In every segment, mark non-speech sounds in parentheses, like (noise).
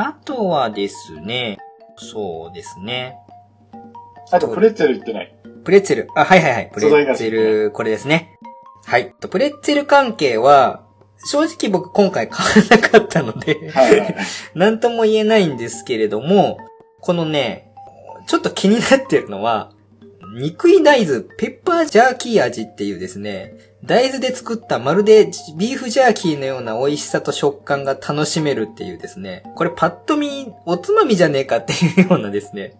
あとはですね、そうですね。あと、プレッツェル言ってない。プレッツェル。あ、はいはいはい。プレッツェル、これですね。はい。プレッツェル関係は、正直僕今回買わなかったので。(laughs) なんとも言えないんですけれども、このね、ちょっと気になってるのは、肉い大豆ペッパージャーキー味っていうですね、大豆で作ったまるでビーフジャーキーのような美味しさと食感が楽しめるっていうですね、これパッと見おつまみじゃねえかっていうようなですね、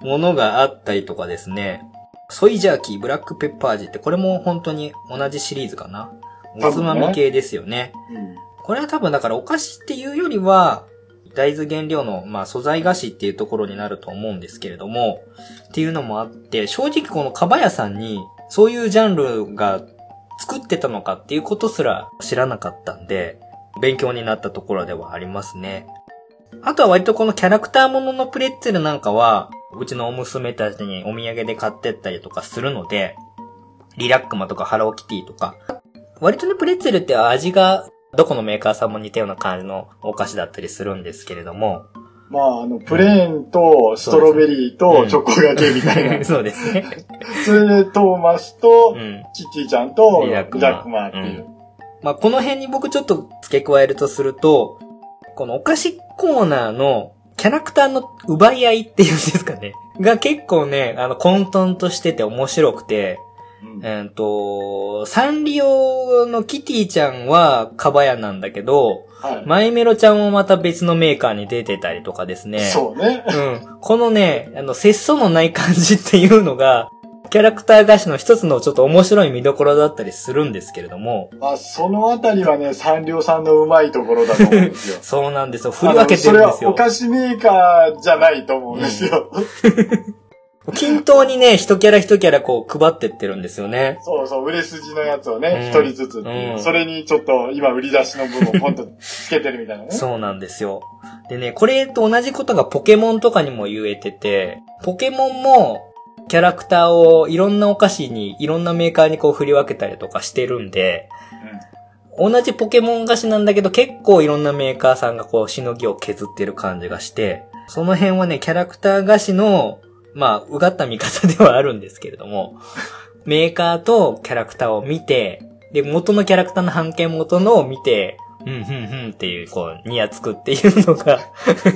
ものがあったりとかですね、ソイジャーキーブラックペッパー味ってこれも本当に同じシリーズかな。おつまみ系ですよね。うんこれは多分だからお菓子っていうよりは、大豆原料の、まあ、素材菓子っていうところになると思うんですけれども、っていうのもあって、正直このかばやさんに、そういうジャンルが作ってたのかっていうことすら知らなかったんで、勉強になったところではありますね。あとは割とこのキャラクターもののプレッツェルなんかは、うちのお娘たちにお土産で買ってったりとかするので、リラックマとかハローキティとか、割とね、プレッツェルって味が、どこのメーカーさんも似たような感じのお菓子だったりするんですけれども。まあ、あの、プレーンとストロベリーとチョコがけみたいな。(laughs) そうですね。それでトーマスとうん。キティちゃんとリリララックマックマっていう。まあ、この辺に僕ちょっと付け加えるとすると、このお菓子コーナーのキャラクターの奪い合いっていうんですかね。が結構ね、あの、混沌としてて面白くて、うんえっ、と、サンリオのキティちゃんはカバヤなんだけど、はい。マイメロちゃんもまた別のメーカーに出てたりとかですね。そうね。うん。このね、あの、節操のない感じっていうのが、キャラクター菓子の一つのちょっと面白い見どころだったりするんですけれども、まあ、そのあたりはね、サンリオさんのうまいところだと思うんですよ。(laughs) そうなんですよ。振り分けてるんですあのそれはおよ。菓子メーカーじゃないと思うんですよ。(laughs) 均等にね、一キャラ一キャラこう配ってってるんですよね。そうそう、売れ筋のやつをね、うん一、人ずつう、うんそれにちょっと今売り出しの部分をポンと (laughs) つけてるみたいなね。そうなんですよ。でね、これと同じことがポケモンとかにも言えてて、ポケモンもキャラクターをいろんなお菓子に、いろんなメーカーにこう振り分けたりとかしてるんで、同じポケモン菓子なんだけど結構いろんなメーカーさんがこうしのぎを削ってる感じがして、その辺はね、キャラクター菓子の、まあ、うがった見方ではあるんですけれども、メーカーとキャラクターを見て、で、元のキャラクターの半径元のを見て、うん、うん、うんっていう、こう、ニヤつくっていうのが、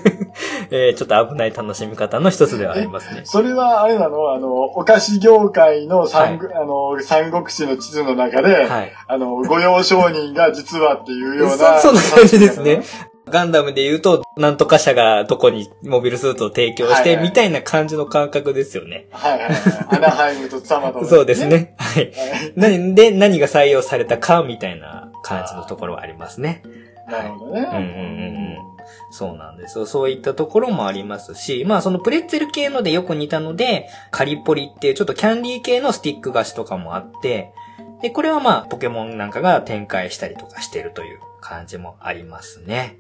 (laughs) えーちょっと危ない楽しみ方の一つではありますね。それはあれなの？あの、お菓子業界の三,、あの三国志の地図の中で、はい。あの、御用商人が実はっていうような。そそんな感じですね。ガンダムで言うと、なんとか社がどこにモビルスーツを提供して、みたいな感じの感覚ですよね。はいはいはい。アナハイムとツァマと、そうです。ね。はい。はい何で、何が採用されたか、みたいな感じのところはありますね。なるほどね。うんうんうんうんそうなんですよ。そういったところもありますし、まあそのプレッツェル系のでよく似たので、カリポリっていうちょっとキャンディー系のスティック菓子とかもあって、で、これはまあポケモンなんかが展開したりとかしてるという感じもありますね。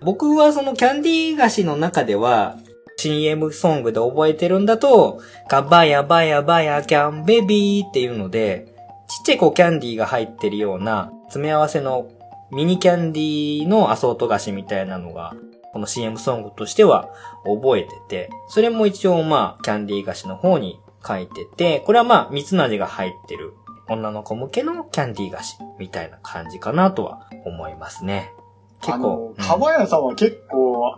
僕はそのキャンディー菓子の中では、CM ソングで覚えてるんだと、ガバヤバヤバヤキャンベビーっていうので、ちっちゃいこうキャンディーが入ってるような詰め合わせのミニキャンディーのアソート菓子みたいなのが、この CM ソングとしては覚えてて、それも一応まあ、キャンディー菓子の方に書いてて、これはまあ、蜜の味が入ってる女の子向けのキャンディー菓子みたいな感じかなとは思いますね。結あ構の、。かばやさんは結構、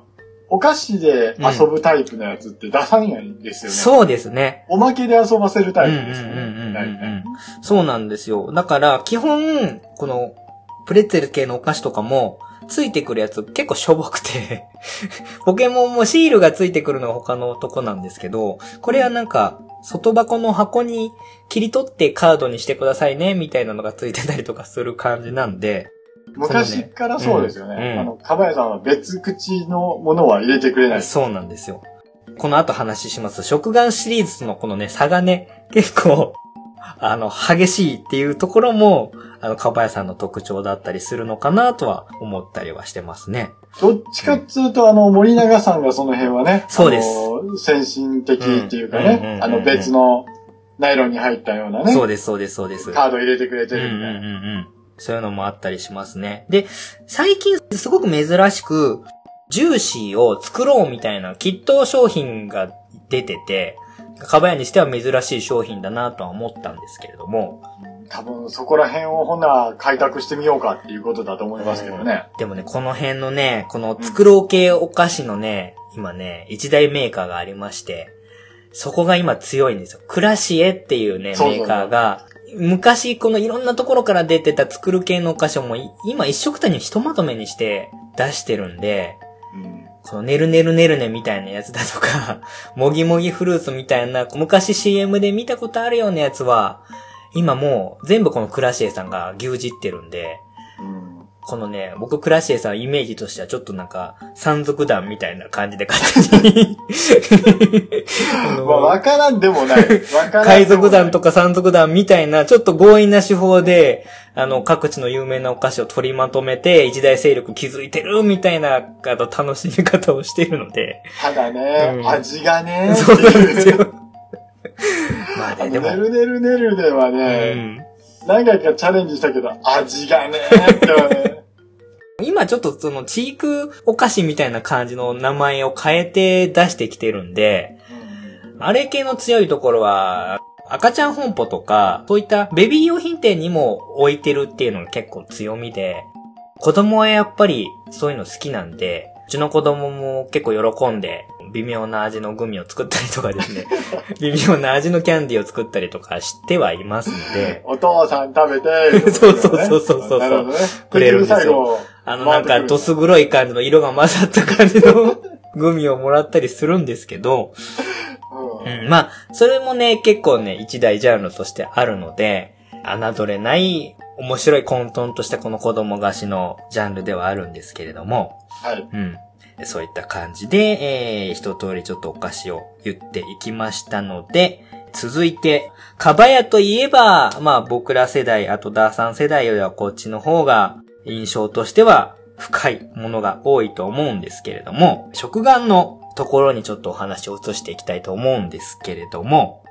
お菓子で遊ぶタイプのやつって出さないんですよね。そうですね。おまけで遊ばせるタイプですよね。そうなんですよ。だから、基本、この、プレッツェル系のお菓子とかも、ついてくるやつ結構しょぼくて、(laughs) ポケモンもシールがついてくるのは他のとこなんですけど、これはなんか、外箱の箱に切り取ってカードにしてくださいね、みたいなのがついてたりとかする感じなんで、昔からそうですようんうんね。あの、かばやさんは別口のものは入れてくれない。そうなんですよ。この後話します。食玩シリーズのこのね、差がね、結構、あの、激しいっていうところも、あの、かばやさんの特徴だったりするのかなとは思ったりはしてますね。どっちかっつうと、あの、森永さんがその辺はね、そうです先進的っていうかうんうんうんうんね、あの別のナイロンに入ったようなね、そうです、そうです、そうです。カード入れてくれてうんうんうんるみたいな。うん。そういうのもあったりしますね。で、最近すごく珍しく、ジューシーを作ろうみたいなキット商品が出てて、かばやにしては珍しい商品だなとは思ったんですけれども。多分そこら辺をほな開拓してみようかっていうことだと思いますけどね。でもね、この辺のね、この作ろう系お菓子のね、今ね、一大メーカーがありまして、そこが今強いんですよ。クラシエっていうね、メーカーが、昔このいろんなところから出てた作る系のお菓子も今一食単にひとまとめにして出してるんで、うんそのねるねるねるねみたいなやつだとか、(laughs) もぎもぎフルーツみたいな、昔 CM で見たことあるようなやつは、今もう全部このクラシエさんが牛耳ってるんで、うん。このね、僕クラシエさんイメージとしてはちょっとなんか、山賊団みたいな感じで勝手に (laughs) まあ、わからんでもない。わからん海賊団とか。か山賊団みたいな、ちょっと強引な手法で、あの、各地の有名なお菓子を取りまとめて、一大勢力築いてるみたいな、あの、楽しみ方をしているので。ただね、うん味がね、そうなんですよ。(laughs) まあね、でもね、るねるねるではうね、ん。何回かチャレンジしたけど、味がね、ってはね。今ちょっとその、チークお菓子みたいな感じの名前を変えて出してきてるんで、あれ系の強いところは、赤ちゃん本舗とか、そういったベビー用品店にも置いてるっていうのが結構強みで、子供はやっぱりそういうの好きなんで、うちの子供も結構喜んで、微妙な味のグミを作ったりとかですね、(laughs) 微妙な味のキャンディーを作ったりとかしてはいますので、(laughs) お父さん食べて、(laughs) そうそうそうそうそうなるほどね。くれるんですよあのなんかどす黒い感じの色が混ざった感じの (laughs) グミをもらったりするんですけど、うんうん、まあ、それもね、結構ね、一大ジャンルとしてあるので、侮れない、面白い混沌としたこの子供菓子のジャンルではあるんですけれども、はい。うん。そういった感じで、えー、一通りちょっとお菓子を言っていきましたので、続いて、かばやといえば、まあ僕ら世代、あとダーさん世代よりはこっちの方が印象としては深いものが多いと思うんですけれども、食玩のところにちょっとお話を移していきたいと思うんですけれども、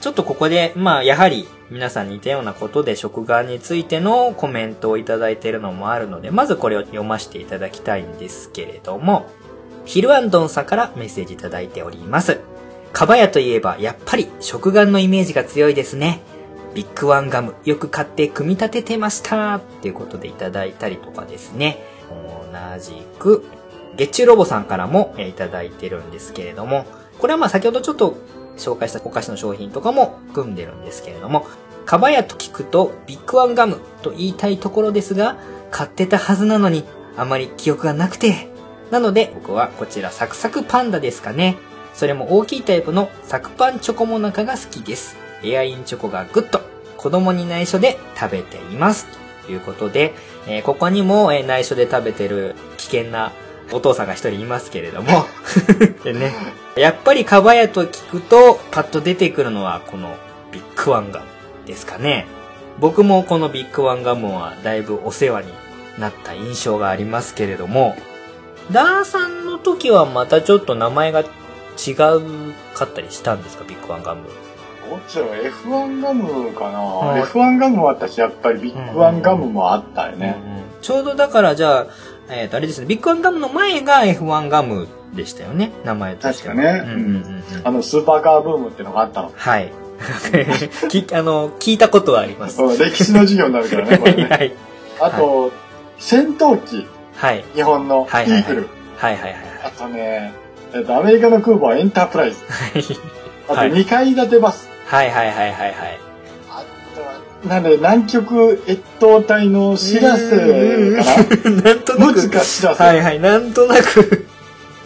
ちょっとここで、まあやはり皆さん似たようなことで食玩についてのコメントをいただいているのもあるので、まずこれを読ませていただきたいんですけれども、ヒルアンドンさんからメッセージいただいております。かばやといえば、やっぱり食玩のイメージが強いですね。ビッグワンガム、よく買って組み立ててました。っていうことでいただいたりとかですね。同じく、月中ロボさんからもいただいてるんですけれども、これはまあ先ほどちょっと紹介したお菓子の商品とかも組んでるんですけれども、かばやと聞くとビッグワンガムと言いたいところですが、買ってたはずなのにあまり記憶がなくて。なので僕はこちらサクサクパンダですかね。それも大きいタイプのサクパンチョコモナカが好きです。エアインチョコがグッと子供に内緒で食べています。ということで、えーここにも、えー内緒で食べてる危険なお父さんが一人いますけれども。(laughs) でね、やっぱりカバヤと聞くとパッと出てくるのはこのビッグワンガムですかね。僕もこのビッグワンガムはだいぶお世話になった印象がありますけれども、ダーさんの時はまたちょっと名前が違うかったりしたんですか、ビッグワンガム。どっちだろう ?F1 ガムかな、はい ?F1 ガムもあったし、やっぱりビッグワンガムもあったよね。うんうんちょうどだからじゃあ、えっ、と、あれですね、ビッグワンガムの前が F1 ガムでしたよね、名前としては。確かねうんうんうんうん。あの、スーパーカーブームってのがあったの。はい。(laughs) きあの、聞いたことはあります。うん歴史の授業になるからね、これね。(laughs) はい。あと、戦闘機、はい。日本のイはいはいはいーグル。はいはいはいあとね、えっと、アメリカの空母はエンタープライズ。あと、はい2階建てバス。はい。はいはいはいはいはい。あとは、なんで、南極越冬隊の知らせかな？(laughs) なんとなく。か知らせ。はいはい、なんとなく。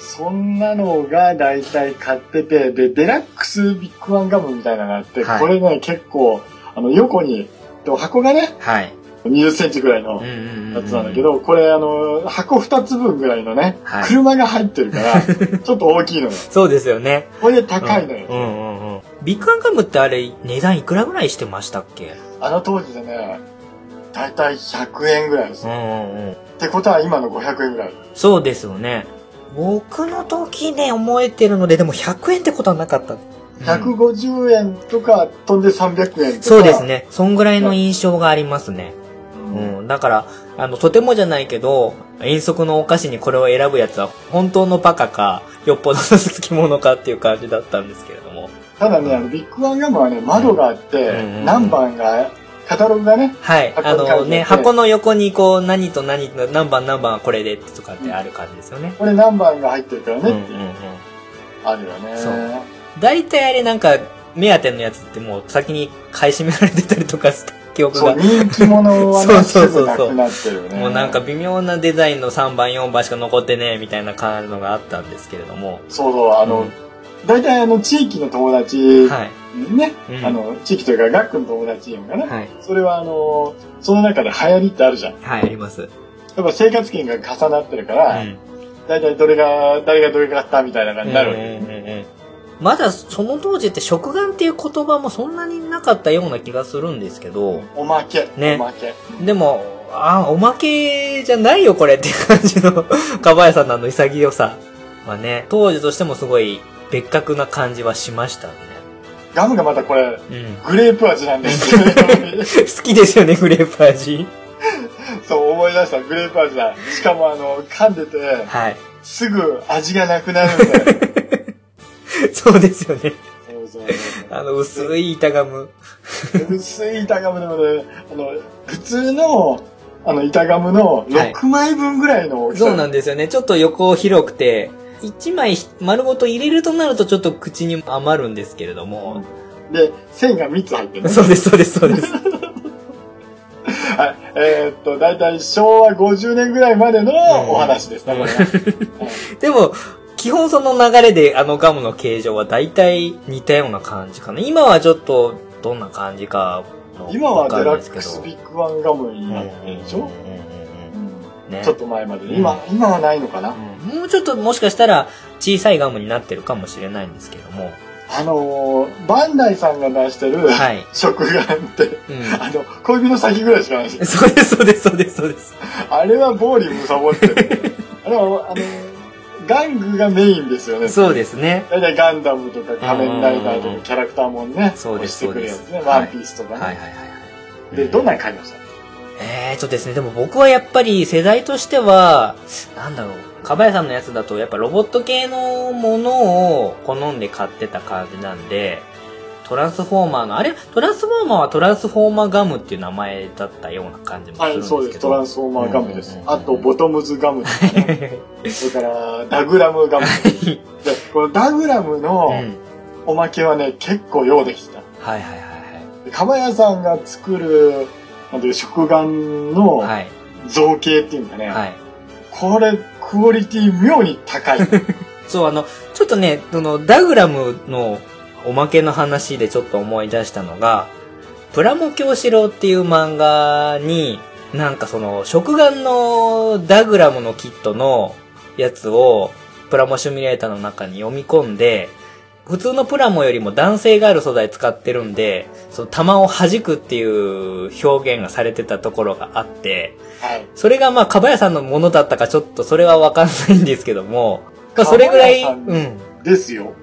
そんなのが大体買ってて、で、デラックスビッグワンガムみたいなのがあって、はいこれね、結構、あの、横に、と箱がね、はい。20センチぐらいの。やつなんだけ。ど、これあの、箱2つ分ぐらいのね、はい車が入ってるから、(laughs) ちょっと大きいのよ。そうですよね。これで高いのよ。うんうんうんうん。ビッグワンガムってあれ、値段いくらぐらいしてましたっけ？あの当時でね、大体100円ぐらいです。っうんうんうん。てことは今の500円ぐらい。そうですよね。僕の時ね、思えてるので、でも100円ってことはなかった。うん150円とか飛んで300円とか。そうです。ね。そんぐらいの印象がありますね。うんうん。うん。だから、あの、とてもじゃないけど、遠足のお菓子にこれを選ぶやつは、本当のバカか、よっぽどの好き者かっていう感じだったんですけれども。ただね、あの、ビッグワンガムはね、窓があって、うん何番が、カタログがね、はい。あのね、箱の横にこう、何と何と、何番何番はこれでとかってある感じですよね。これ何番が入ってるからねうんうんっていう、うん。あるよね。そう大体あれなんか、目当てのやつってもう先に買い占められてたりとかした (laughs) 記憶が。人気者はね、(laughs) そうそうすそうそうぐなくなってるよね。もうなんか微妙なデザインの3番4番しか残ってねえみたいな感じのがあったんですけれども。そうそう、あの、うん大体あの、地域の友達、はい。ね、うんあの、地域というか、学区の友達やんかな。はい。それはあの、その中で流行りってあるじゃん。はい、あります。やっぱ生活圏が重なってるから、うん。大体どれが、誰がどれ買ったみたいな感じになるわけ。うんうんうんうんまだその当時って食玩っていう言葉もそんなになかったような気がするんですけど、おまけ、ねおまけ。でも、あ、おまけじゃないよこれっていう感じの、かばやさんのあの潔さはね、当時としてもすごい別格な感じはしましたね。ガムがまたこれ、うん。グレープ味なんですよね。(laughs) 好きですよね、グレープ味。そう思い出した、グレープ味だ。しかもあの、噛んでて、はい。すぐ味がなくなるんだよ。(laughs) そうですよね。そうそうあの、薄い板ガム。薄い板ガムでもね、あの、普通の、あの、板ガムの6枚分ぐらいの大きさ。そうなんですよね。ちょっと横広くて、1枚丸ごと入れるとなるとちょっと口に余るんですけれども。で、線が3つ入ってる、ね。そうです、そうです、そうです。(laughs) はい。えーっと、だいたい昭和50年ぐらいまでのお話ですね、うんこれは。でも、基本その流れであのガムの形状は大体似たような感じかな。今はちょっとどんな感じか今はデラックスビッグワンガムになってるでしょ、うんうんうんねちょっと前まで。今、今はないのかな、うんもうちょっともしかしたら小さいガムになってるかもしれないんですけども。あのー、バンダイさんが出してる、はい。食玩って、うあの、小指の先ぐらいしかないしん。(laughs) そうです、そうです、そうです、そうです。あれはボーリーむさぼってる。(laughs) あれは、あの、玩具がメインですよね。そうですね。だいたいガンダムとか仮面ライダーとうんうんうんかキャラクターもんね、そうです。そうですワンピースとかね。はいはいはいはい。で、どんなに買いました？えーとですね、でも僕はやっぱり世代としては、なんだろう、かばやさんのやつだとやっぱロボット系のものを好んで買ってた感じなんで、トランスフォーマーの、あれ？トランスフォーマーはトランスフォーマーガムっていう名前だったような感じもすはい、るんですけど。そうです。トランスフォーマーガムですあと、ボトムズガムとかね。それから、ダグラムガム。で、このダグラムうのん。おまけはね、結構用できた。はいはいはいでかばやさんが作る、なんていう食玩の。造形っていうかね、はい。これ、クオリティ妙に高い。(laughs) そう、あの、ちょっとね、その、ダグラムのおまけの話でちょっと思い出したのが、プラモ教師郎っていう漫画に、なんかその、食玩のダグラムのキットのやつを、プラモシミュレーターの中に読み込んで、普通のプラモよりも弾性がある素材使ってるんで、その弾を弾くっていう表現がされてたところがあって、はい。それがまあ、かばやさんのものだったかちょっとそれはわかんないんですけども、まあそれぐらい、うん。ですよ。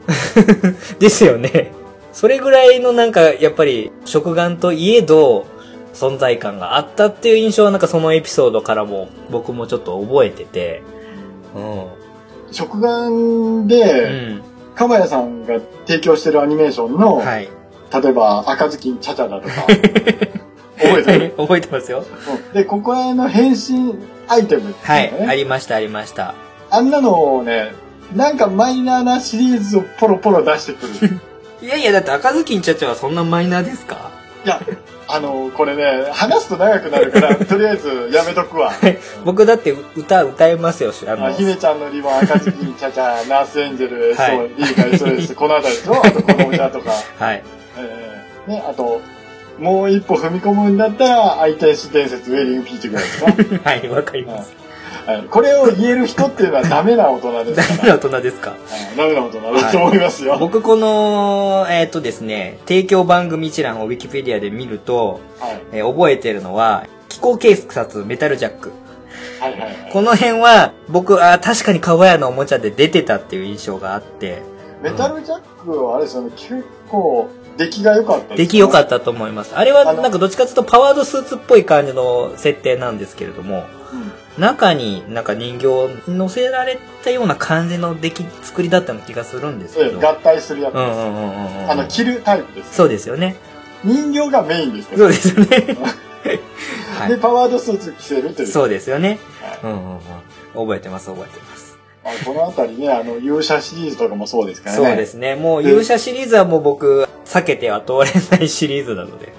(laughs) ですよね。それぐらいのなんか、やっぱり、食玩といえど、存在感があったっていう印象はなんかそのエピソードからも僕もちょっと覚えてて、う食玩ん。で、うん。かばやさんが提供してるアニメーションの、はい。例えば、赤ずきんちゃちゃだとか、(laughs) 覚えてる？(laughs) 覚えてますよ。うんで、ここへの変身アイテムっていうのがはい。ね、ありました、ありました。あんなのをね、なんかマイナーなシリーズをポロポロ出してくる。(laughs) いやいや、だって赤ずきんちゃちゃはそんなマイナーですか？いや、あの、これね、話すと長くなるから、(laughs) とりあえずやめとくわ。(laughs) 僕だって歌歌えますよ、あの、あ姫ちゃんのリボン、赤ずきんちゃちゃ、ナースエンジェル、はいそう、リーカ SOS、このあたりでしょ？あとこの歌とか。(laughs) はい。えーね、あと、もう一歩踏み込むんだったら、愛天使伝説、ウェディングピーチぐらいですか？はい、わかります。はいこれを言える人っていうのはダメな大人ですから。大な大人ですか？はいダメな大人だと思いますよ。僕この、えっ、とですね、提供番組一覧をウィキペディアで見ると、はい。えー覚えてるのは、気候警察メタルジャック。はいはいはい。この辺は、僕、あー確かに川屋のおもちゃで出てたっていう印象があって、メタルジャックはあれですよね、結構出来が良かった出来良かっったと思います。あれはなんかどっちかというとパワードスーツっぽい感じの設定なんですけれども、た。うん中になんか人形を乗せられたような感じの出来、作りだったような気がするんですけど。ええ合体するやつです。うんうんうんうんうん。あの、着るタイプです。そうですよね。人形がメインです。そうですよね。(laughs) はで、い。パワードスーツ着せるという。そうですよね。はいうんうんうん。覚えてます、覚えてます。あこのあたりね、あの、勇者シリーズとかもそうですからね。そうですね。もう勇者シリーズはもう僕、避けては通れないシリーズなので。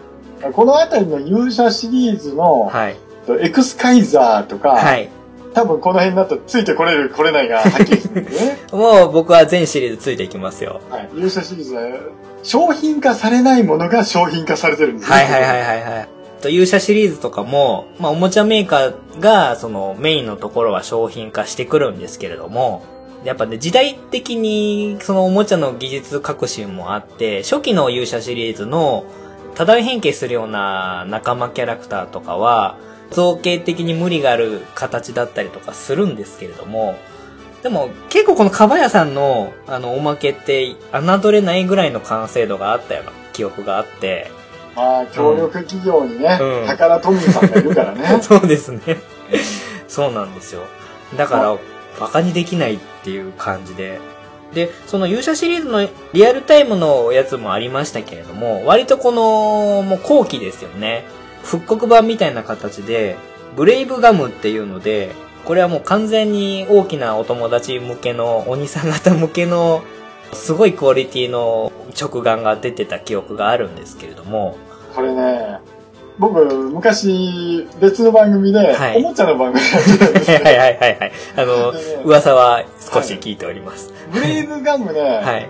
このあたりの勇者シリーズの、はい。エクスカイザーとか、はい。多分この辺だとついてこれる、これないがはっきりするんですね。(laughs) もう僕は全シリーズついていきますよ。はい。勇者シリーズは、商品化されないものが商品化されてるんですね。はいはいはいはいはい。と勇者シリーズとかも、まあおもちゃメーカーがそのメインのところは商品化してくるんですけれども、やっぱね、時代的にそのおもちゃの技術革新もあって、初期の勇者シリーズの多大変形するような仲間キャラクターとかは、造形的に無理がある形だったりとかするんですけれども、でも結構このかばやさんのあのおまけって侮れないぐらいの完成度があったような記憶があって、まあ、協力企業にね、うん宝トミーさんがいるからね。(laughs) そうですね。そうなんですよ。だから、バカにできないっていう感じで。で、その勇者シリーズのリアルタイムのやつもありましたけれども、割とこの、もう後期ですよね。復刻版みたいな形で、ブレイブガムっていうので、これはもう完全に大きなお友達向けの、お兄さん方向けの、すごいクオリティの直眼が出てた記憶があるんですけれども、これね、僕、昔、別の番組で、はいおもちゃの番組やってたんですよ。はいはいはいはい。あのでね、噂は少し聞いております。ブレイブガムね、はい。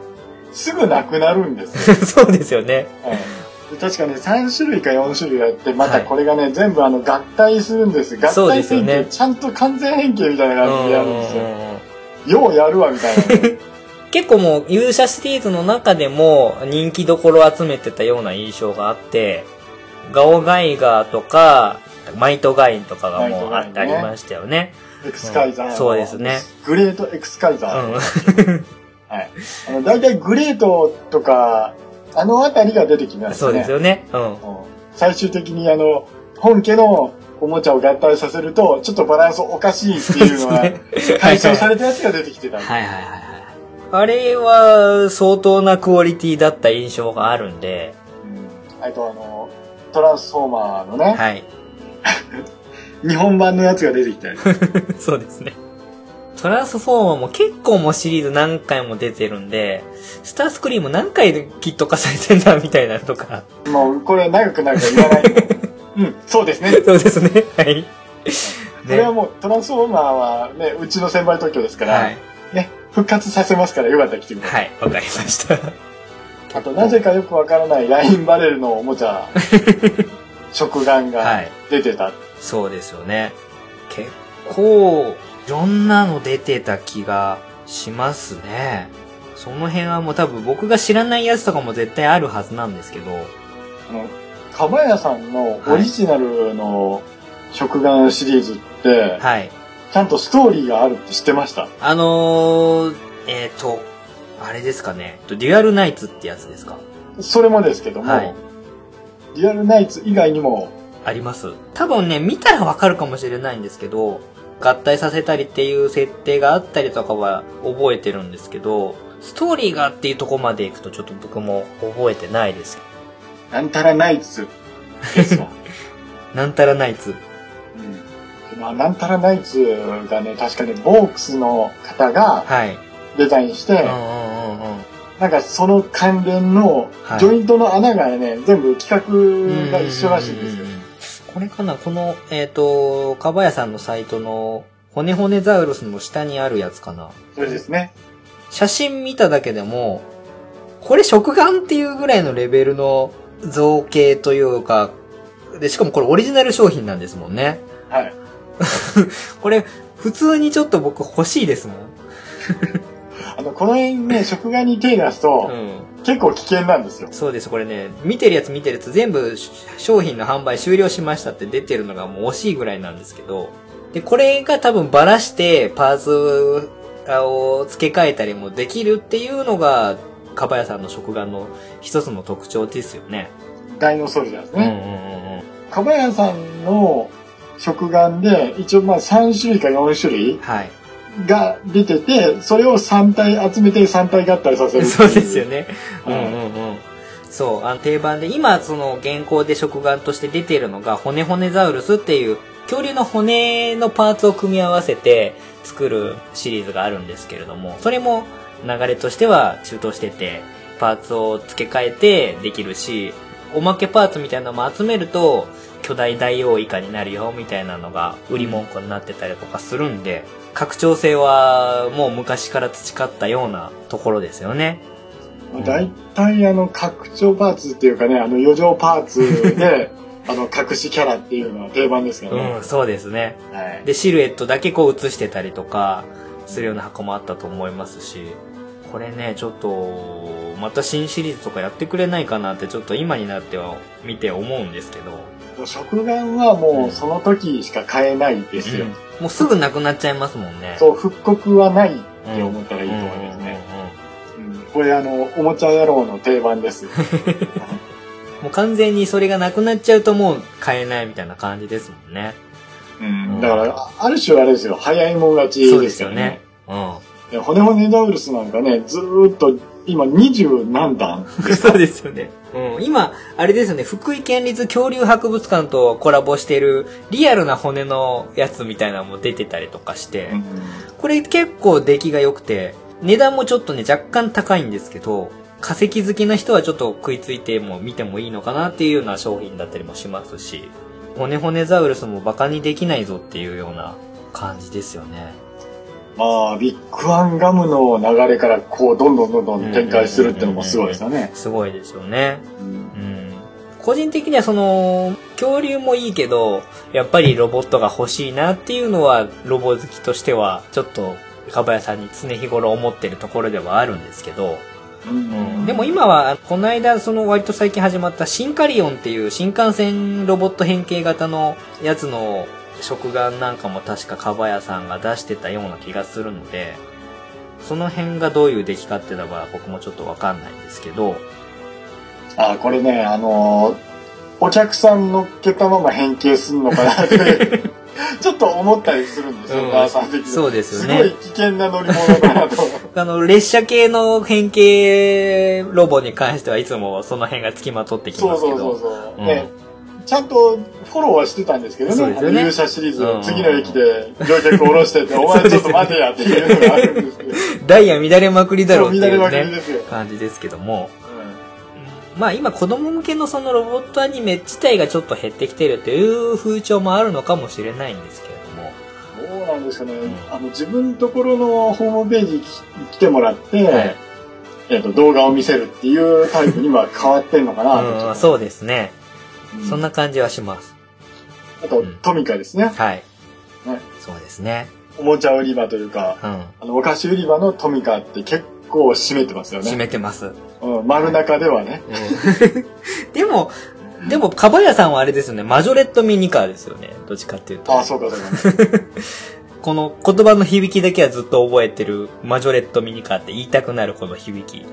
すぐなくなるんですよ。(laughs) そうですよね。はいで確かね、3種類か4種類あって、まはいたこれがね、全部あの合体するんです。合体ですよねちゃんと完全変形みたいな感じでやるんですよ。うんようやるわ、みたいなね。(laughs) 結構もう勇者シリーズの中でも人気どころを集めてたような印象があって、ガオガイガーとか、マイトガインとかがもうあありましたよね。エクスカイザーの、うんそうですね。グレートエクスカイザうー。ん。はい。あの、大体グレートとか、あのあたりが出てきますね。そうですよね。うん。うん最終的にあの、本家のおもちゃを合体させると、ちょっとバランスおかしいっていうのが、解消されたやつが出てきてたはいはいはい。あれは相当なクオリティだった印象があるんで、うんあとあの、トランスフォーマーのね、はい。(laughs) 日本版のやつが出てきたり。(laughs) そうですね。トランスフォーマーも結構もうシリーズ何回も出てるんで、スタースクリーム何回でキット化されてんだみたいなのとか。もう、これ長くなるから言わない。(laughs) うん、そうですね。そうですね。はい。(laughs) それはもう、トランスフォーマーはね、うちの先輩特許ですから、はい。ね、復活させますからよかったら来てください。はい、わかりました。(laughs) あと、なぜかよくわからないラインバレルのおもちゃ、食玩はがい。出てた。そうですよね。結構、いろんなの出てた気がしますね。その辺はもう多分僕が知らないやつとかも絶対あるはずなんですけど。あの、かばやさんのオリジナルの食玩シリーズって、はい。ちゃんとストーリーがあるって知ってました？あのー、えっ、と、あれですかね。デュアルナイツってやつですか？それもですけども、はいリアルナイツ以外にも、あります。多分ね、見たらわかるかもしれないんですけど、合体させたりっていう設定があったりとかは覚えてるんですけど、ストーリーがっていうとこまで行くとちょっと僕も覚えてないです。なんたらナイツですわ。(laughs) なんたらナイツ。うん。まあ、なんたらナイツがね、確かにボークスの方がはい。デザインして、うんうんうんうん。なんかその関連のはいジョイントの穴がね、全部企画が一緒らしいんですよ。これかな？この、えっ、と、かばやさんのサイトの、骨骨ザウルスの下にあるやつかな？それですね。写真見ただけでも、これ食玩っていうぐらいのレベルの造形というか、で、しかもこれオリジナル商品なんですもんね。はい。(laughs) これ、普通にちょっと僕欲しいですもん。(laughs) あの、この辺ね、食玩に手出すと、うん。結構危険なんですよ。そうです。これね、見てるやつ見てるやつ全部商品の販売終了しましたって出てるのがもう惜しいぐらいなんですけど、で、これが多分バラしてパーツを付け替えたりもできるっていうのがかばやさんの食玩の一つの特徴ですよね。ダイノソルジャーですね。うんかばやさんの食玩で、一応まあ3種類か4種類うん。はい。が出てて、それを3体集めて3体合体させる。そうですよ。ね。うんはいうんうん。そう、あの定番で、今その現行で食玩として出ているのが、骨骨ザウルスっていう、恐竜の骨のパーツを組み合わせて作るシリーズがあるんですけれども、それも流れとしては中東してて、パーツを付け替えてできるし、おまけパーツみたいなのも集めると、巨大大王以下になるよみたいなのが売り文句になってたりとかするんで、拡張性はもう昔から培ったようなところですよね。まあ、大体あの、拡張パーツっていうかね、あの余剰パーツで、(laughs) あの、隠しキャラっていうのは定番ですからね。うん、そうですね。はい。で、シルエットだけこう映してたりとか、するような箱もあったと思いますし、これね、ちょっと、また新シリーズとかやってくれないかなってちょっと今になっては見て思うんですけど、食玩はもうその時しか買えないですよ。もうすぐなくなっちゃいますもんね。そう、復刻はないっうんて思ったらいいと思いますね。これあの、おもちゃ野郎の定番です。(laughs) もう完全にそれがなくなっちゃうともう買えないみたいな感じですもんね。うんだから、あある種あれですよ、早いもん勝ちそうでですすよねよね。。うん。で骨骨ザウルスなんかね、ずーっと今二十何段 (laughs) そうですよね。うん、今、あれですよね、福井県立恐竜博物館とコラボしているリアルな骨のやつみたいなのも出てたりとかして、これ結構出来が良くて、値段もちょっとね、若干高いんですけど、化石好きな人はちょっと食いついても見てもいいのかなっていうような商品だったりもしますし、骨骨ザウルスもバカにできないぞっていうような感じですよね。まあ、ビッグワンガムの流れからこう、どんどんどんどん展開するってのもすごいですよね。すごいですよね。うん。うん。個人的にはその、恐竜もいいけど、やっぱりロボットが欲しいなっていうのは、ロボ好きとしては、ちょっと、かばやさんに常日頃思ってるところではあるんですけど、うん。でも今は、この間、その割と最近始まったシンカリオンっていう新幹線ロボット変形型のやつの食玩なんかも確かかばやさんが出してたような気がするので、その辺がどういう出来かっていうのは僕もちょっとわかんないんですけど、あ、これね、あのーお客さん乗っけたまま変形すんのかなって、(laughs) ちょっと思ったりするんですよ、うんお母さん的に。そうですよねすごい危険な乗り物だなと。(laughs) あの、列車系の変形ロボに関してはいつもその辺が付きまとってきそうますけど。そうそうそう。うんね、ちゃんとフォローはしてたんですけどね、ね勇者シリーズうんの次の駅で乗客降ろしてって、(laughs) お前ちょっと待てやっていうのがあるんですけど。(laughs) ダイヤ乱れまくりだろうっていそうね。感じですけども。うんまあ今子供向けのそのロボットアニメ自体がちょっと減ってきてるという風潮もあるのかもしれないんですけれども。どうなんですかね、んあの自分のところのホームページに来てもらって、はいえっと動画を見せるっていうタイプに今変わってんのかなとうん、そうですね。うんそんな感じはします。あとうんトミカですねはい。ねそうですね。おもちゃ売り場というかうん。あのお菓子売り場のトミカって結構占めてますよ締ね、めてます。うん、丸中ではねうん (laughs) でも、でも、かばやさんはあれですよね。マジョレットミニカーですよね。どっちかっていうと。ああそうかそうか (laughs) この言葉の響きだけはずっと覚えてるマジョレットミニカーって言いたくなるこの響き。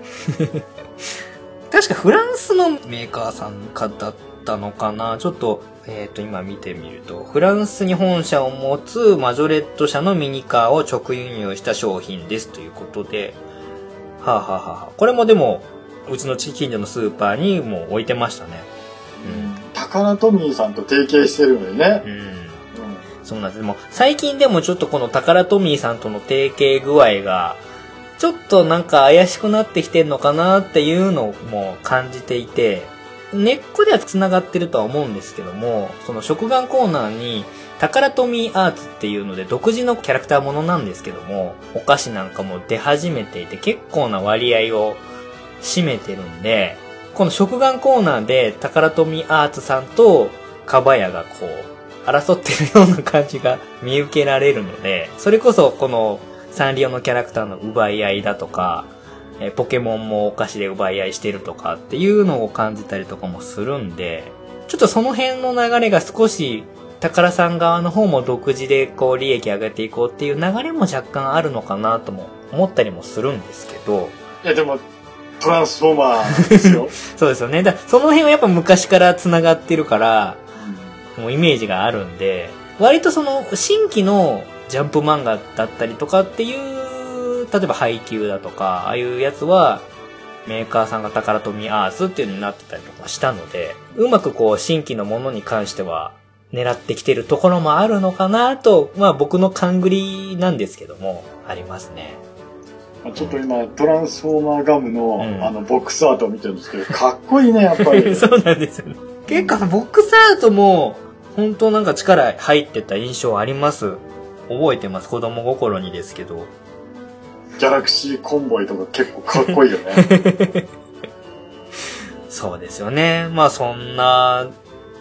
(laughs) 確かフランスのメーカーさんかだったのかなちょっと、えっ、と、今見てみると、フランスに本社を持つマジョレット社のミニカーを直輸入した商品ですということで、はあ、はあはあはあ、これもでも、うちの近所のスーパーにもう置いてましたね。タカラトミーさんと提携してるのにねう、ん。うん。うんそうなんです。でも、最近でもちょっとこのタカラトミーさんとの提携具合が、ちょっとなんか怪しくなってきてんのかなっていうのも感じていて、根っこでは繋がってるとは思うんですけども、その食玩コーナーに、タカラトミーアーツっていうので独自のキャラクターものなんですけども、お菓子なんかも出始めていて結構な割合を占めてるんで、この食玩コーナーでタカラトミーアーツさんとカバヤがこう、争ってるような感じが見受けられるので、それこそこのサンリオのキャラクターの奪い合いだとか、えーポケモンもお菓子で奪い合いしてるとかっていうのを感じたりとかもするんで、ちょっとその辺の流れが少し、宝さん側の方も独自でこう利益上げていこうっていう流れも若干あるのかなとも思ったりもするんですけど、いやでも、トランスフォーマーですよ。(laughs) そうですよね。だその辺はやっぱ昔から繋がってるから、もうイメージがあるんで、割とその新規のジャンプ漫画だったりとかっていう、例えば配給だとか、ああいうやつは、メーカーさんが宝富アースっていうのになってたりとかしたので、うまくこう新規のものに関しては狙ってきてるところもあるのかなと、まあ僕の勘繰りなんですけども、ありますね。まあちょっと今、トランスフォーマーガムの、うんあの、ボックスアートを見てるんですけど、かっこいいね、やっぱり。(laughs) そうなんですよね。結構ボックスアートも、本当なんか力入ってた印象あります。覚えてます。子供心にですけど。ギャラクシーコンボイとか結構かっこいいよね。(laughs) そうですよね。まあそんな、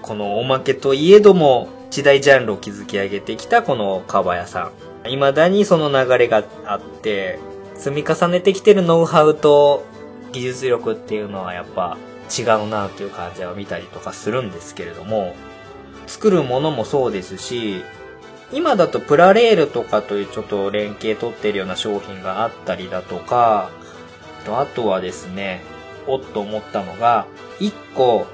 このおまけといえども、一大ジャンルを築き上げてきたこのカバヤさん。未だにその流れがあって、積み重ねてきてるノウハウと技術力っていうのはやっぱ違うなという感じは見たりとかするんですけれども、作るものもそうですし、今だとプラレールとかというちょっと連携取ってるような商品があったりだとか、あとはですね、おっと思ったのが、一個、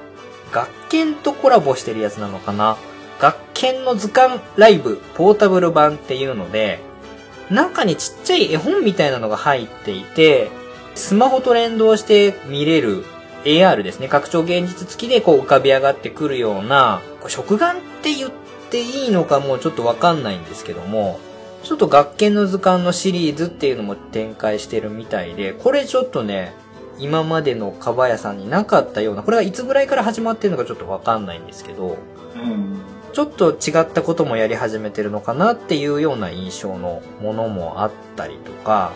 学研とコラボしてるやつなのかな？学研の図鑑ライブポータブル版っていうので、中にちっちゃい絵本みたいなのが入っていて、スマホと連動して見れる AR ですね。拡張現実付きでこう浮かび上がってくるような、これ食玩って言っていいのかもうちょっとわかんないんですけども、ちょっと学研の図鑑のシリーズっていうのも展開してるみたいで、これちょっとね、今までのかばやさんになかったような、これがいつぐらいから始まってるのかちょっとわかんないんですけど、うん。ちょっと違ったこともやり始めてるのかなっていうような印象のものもあったりとか、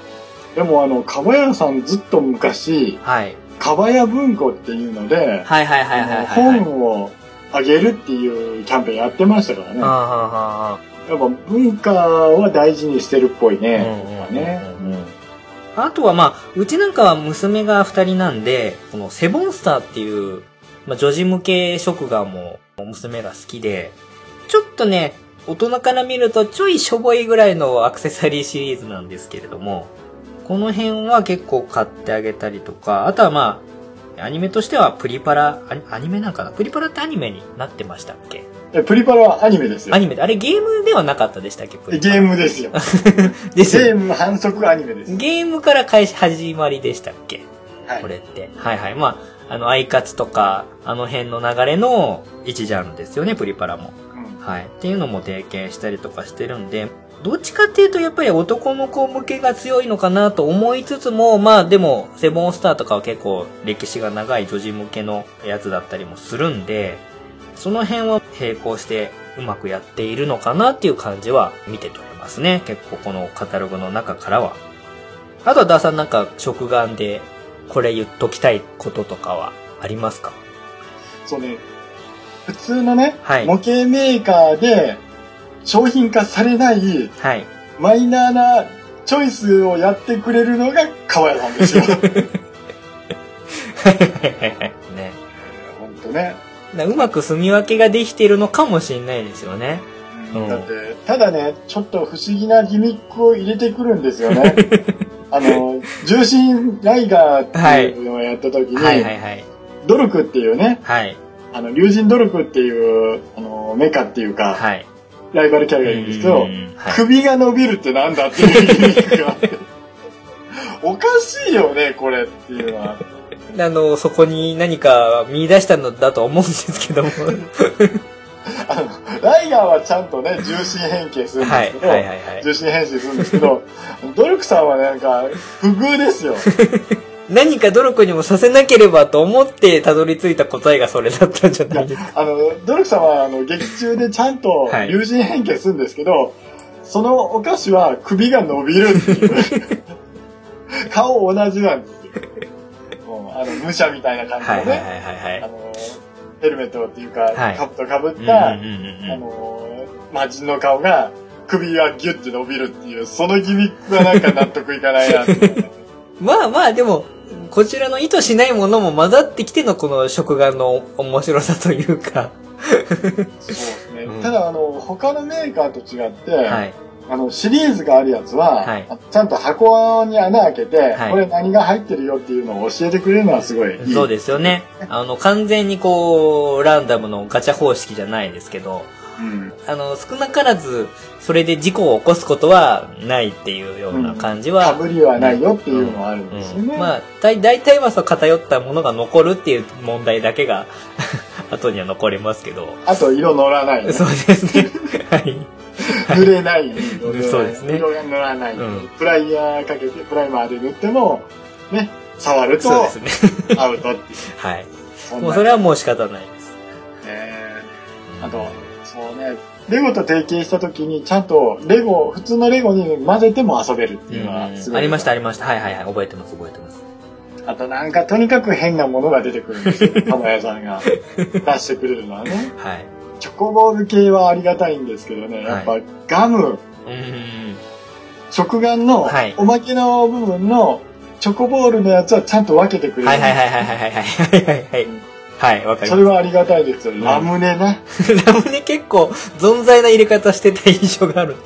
でもあの、かばやさんずっと昔、はい。かばや文庫っていうので、はいはいはいはいはい、はい。本をあげるっていうキャンペーンやってましたからね。はあはあはあやっぱ文化は大事にしてるっぽいうんね。あとはまあ、うちなんかは娘が二人なんで、このセボンスターっていう、まあ女児向け食玩も娘が好きで、ちょっとね、大人から見るとちょいしょぼいぐらいのアクセサリーシリーズなんですけれども、この辺は結構買ってあげたりとか、あとはまあ、アニメとしてはプリパラ、アニメなんかな？プリパラってアニメになってましたっけ？えプリパラはアニメですよア。ニメで、あれゲームではなかったでしたっけ？プリパラゲームですよ。(laughs) ですよゲーム反則アニメです。ゲームから開始始まりでしたっけ？はいこれって。はいはい。まあ、あの、アイカツとか、あの辺の流れの一ジャンルですよね、プリパラも。うんはい。っていうのも提携したりとかしてるんで、どっちかっていうとやっぱり男の子向けが強いのかなと思いつつも、まあでも、セボンスターとかは結構歴史が長い女児向けのやつだったりもするんで、その辺は並行してうまくやっているのかなっていう感じは見て取れますね。結構このカタログの中からは。あとはダーさんなんか食玩でこれ言っときたいこととかはありますか？そうね。普通のね、はい模型メーカーで商品化されないはい。マイナーなチョイスをやってくれるのが川谷さんですよ。ね。ほんとね。なうまく住み分けができているのかもしれないですよね。うんだって、ただね、ちょっと不思議なギミックを入れてくるんですよね。(laughs) あの、重心ライガーっていうのをやった時に、はいはいはい。ドルクっていうね、はい。あの、竜神ドルクっていう、あの、メカっていうか、はい。ライバルキャラがいるんですけど、首が伸びるってなんだっていうギミックがあって。(laughs) おかしいよね、これっていうのは。あの、そこに何か見出したのだと思うんですけども。(laughs) あの、ライガーはちゃんとね、重心変形するんはい。ですけど、はいはいはい。重心変身するんですけど、ドルクさんはなんか、不遇ですよ。(laughs) 何か努力にもさせなければと思ってたどり着いた答えがそれだったんじゃない？ですか。あの、ドルクさんは、あの、劇中でちゃんとはい竜神変形するんですけど、そのお菓子は首が伸びるっていう。(laughs) 顔同じなんですよ。もうあの、武者みたいな感じはいはいはいのね、はいはい。あの、ヘルメットっていうか、はいカップかぶった、あの、魔人の顔が、首がギュッて伸びるっていう、そのギミックがなんか納得いかないなって。(laughs) まあまあでも、こちらの意図しないものも混ざってきてのこの食玩の面白さというか。そうですね。うんただ、あの、他のメーカーと違って、はい。あの、シリーズがあるやつは、はいちゃんと箱に穴開けて、はいこれ何が入ってるよっていうのを教えてくれるのはすごい。そうですよね。あの、完全にこう、ランダムのガチャ方式じゃないですけど、うん。あの、少なからず、それで事故を起こすことはないっていうような感じは。かぶりはないよっていうのはあるんですよね。うんまあ、だい大体はそう偏ったものが残るっていう問題だけが、(laughs) 後には残りますけど。あと、色乗らない、ね。そうですね。(laughs) はい。塗れない。そうですね色が乗らない。うんプライヤーかけて、プライマーで塗っても、ね、触るとそうですね。アウトっていう。(laughs) はい。もうそれはもう仕方ないレゴと提携した時にちゃんとレゴ、普通のレゴに混ぜても遊べるっていうのはすごい。ありました、ありました。はいはいはい。覚えてます、覚えてます。あとなんかとにかく変なものが出てくるんですよ。(laughs) 玉屋さんが出してくれるのはね。はい。チョコボール系はありがたいんですけどね、やっぱガム、うん。食玩のはいおまけの部分のチョコボールのやつはちゃんと分けてくれる。はいはいはいはいはいはいはいはいはい。はい、わかりそ。れはありがたいですよ。んラムネな。ラムネ結構存在な入れ方してた印象がある。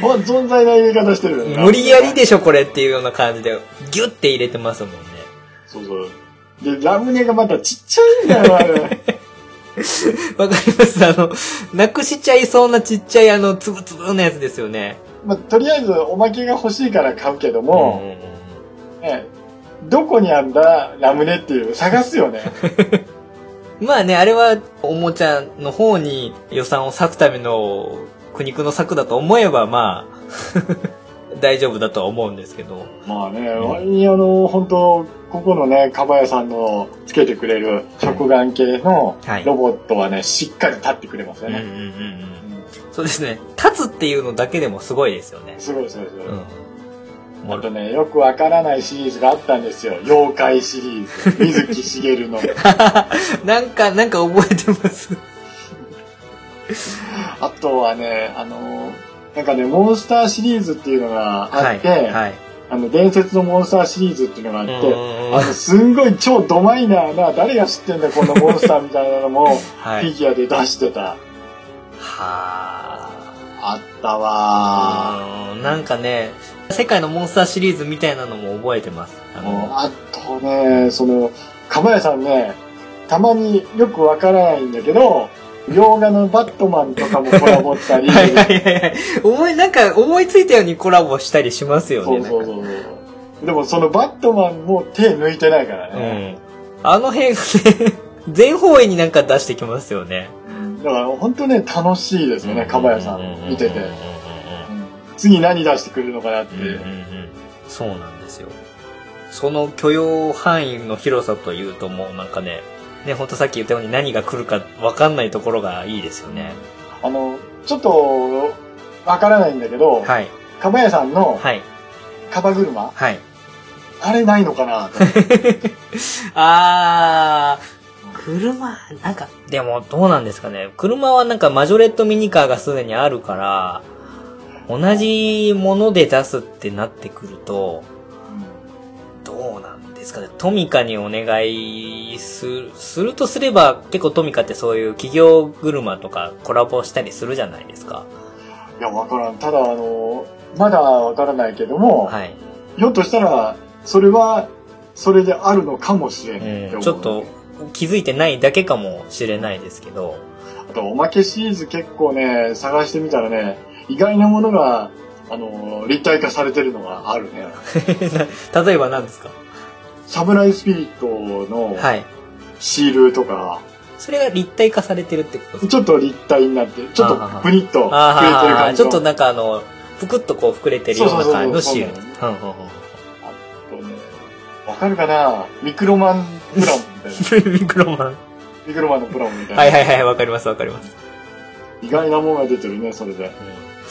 ほん存在な入れ方してるよね。無理やりでしょこれっていうような感じで、ギュッて入れてますもんね。そうそう。で、ラムネがまたちっちゃいんだよ、あれ。(laughs) わかりますあの、なくしちゃいそうなちっちゃいあの、つぶつぶのやつですよね。まあ、とりあえずおまけが欲しいから買うけどうんも、うんうんね、どこにあんだラムネっていう探すよね。(laughs) まあね、あれはおもちゃの方に予算を割くための苦肉の策だと思えば、まあ、(laughs) 大丈夫だとは思うんですけど。まあね、割にあの、本当ここのね、かばやさんのつけてくれる食玩系のはいロボットはね、しっかり立ってくれますよね。うんうんうんうん。うんそうですね。立つっていうのだけでもすごいですよね。すごいすごいすごい。うん。あとね、よくわからないシリーズがあったんですよ。妖怪シリーズ。(laughs) 水木しげるの。(laughs) なんか、なんか覚えてます。あとはね、あの、なんかね、モンスターシリーズっていうのがあって、はい。はい。あの、伝説のモンスターシリーズっていうのがあって、うんあの、すんごい超ドマイナーな、誰が知ってんだこのモンスターみたいなのも、(laughs) はい。フィギュアで出してた。はあ。あったわうんなんかね、世界のモンスターシリーズみたいなのも覚えてます。あー。の、あとね、その、かばやさんね、たまによくわからないんだけど、洋画のバットマンとかもコラボったり、(laughs) はいはいはいはい。思い、なんか思いついたようにコラボしたりしますよね。そうそうそうそう。でもそのバットマンも手抜いてないからうね。ん。あの辺がね、(laughs) 全方位になんか出してきますよね。だから本当ね、楽しいですよね、かばやさん見てて次何出してくるのかなって。うんうんうんそうなんですよ。その許容範囲の広さというともうなんかね、ね、ほんとさっき言ったように何が来るかわかんないところがいいですよね。あの、ちょっと、わからないんだけど、はい。かばやさんのはい。カバ車、はい。あれないのかなと (laughs) あー、車、なんか、でもどうなんですかね。車はなんかマジョレットミニカーがすでにあるから、同じもので出すってなってくると、どうなんですかね。トミカにお願いする、するとすれば、結構トミカってそういう企業車とかコラボしたりするじゃないですか。いや、わからん。ただ、あの、まだわからないけども、はい。ひょっとしたら、それは、それであるのかもしれないうん、ちょっと気づいてないだけかもしれないですけど、あと、おまけシリーズ結構ね、探してみたらね、意外なものが、あの、立体化されてるのがあるね。(laughs) 例えば何ですか？サムライスピリットのはい。シールとか、それが立体化されてるってこと？ですかちょっと立体になって、ちょっとプニッとあ触れてる感じちょっとなんかあの、ぷくっとこう膨れてるような感じのシール。あとねわかるかな？ミクロマンプラモみたいな。(laughs) ミクロマン。ミクロマンのプラモみたいな。はいはいはい、わかりますわかります。意外なものが出てるね、それで。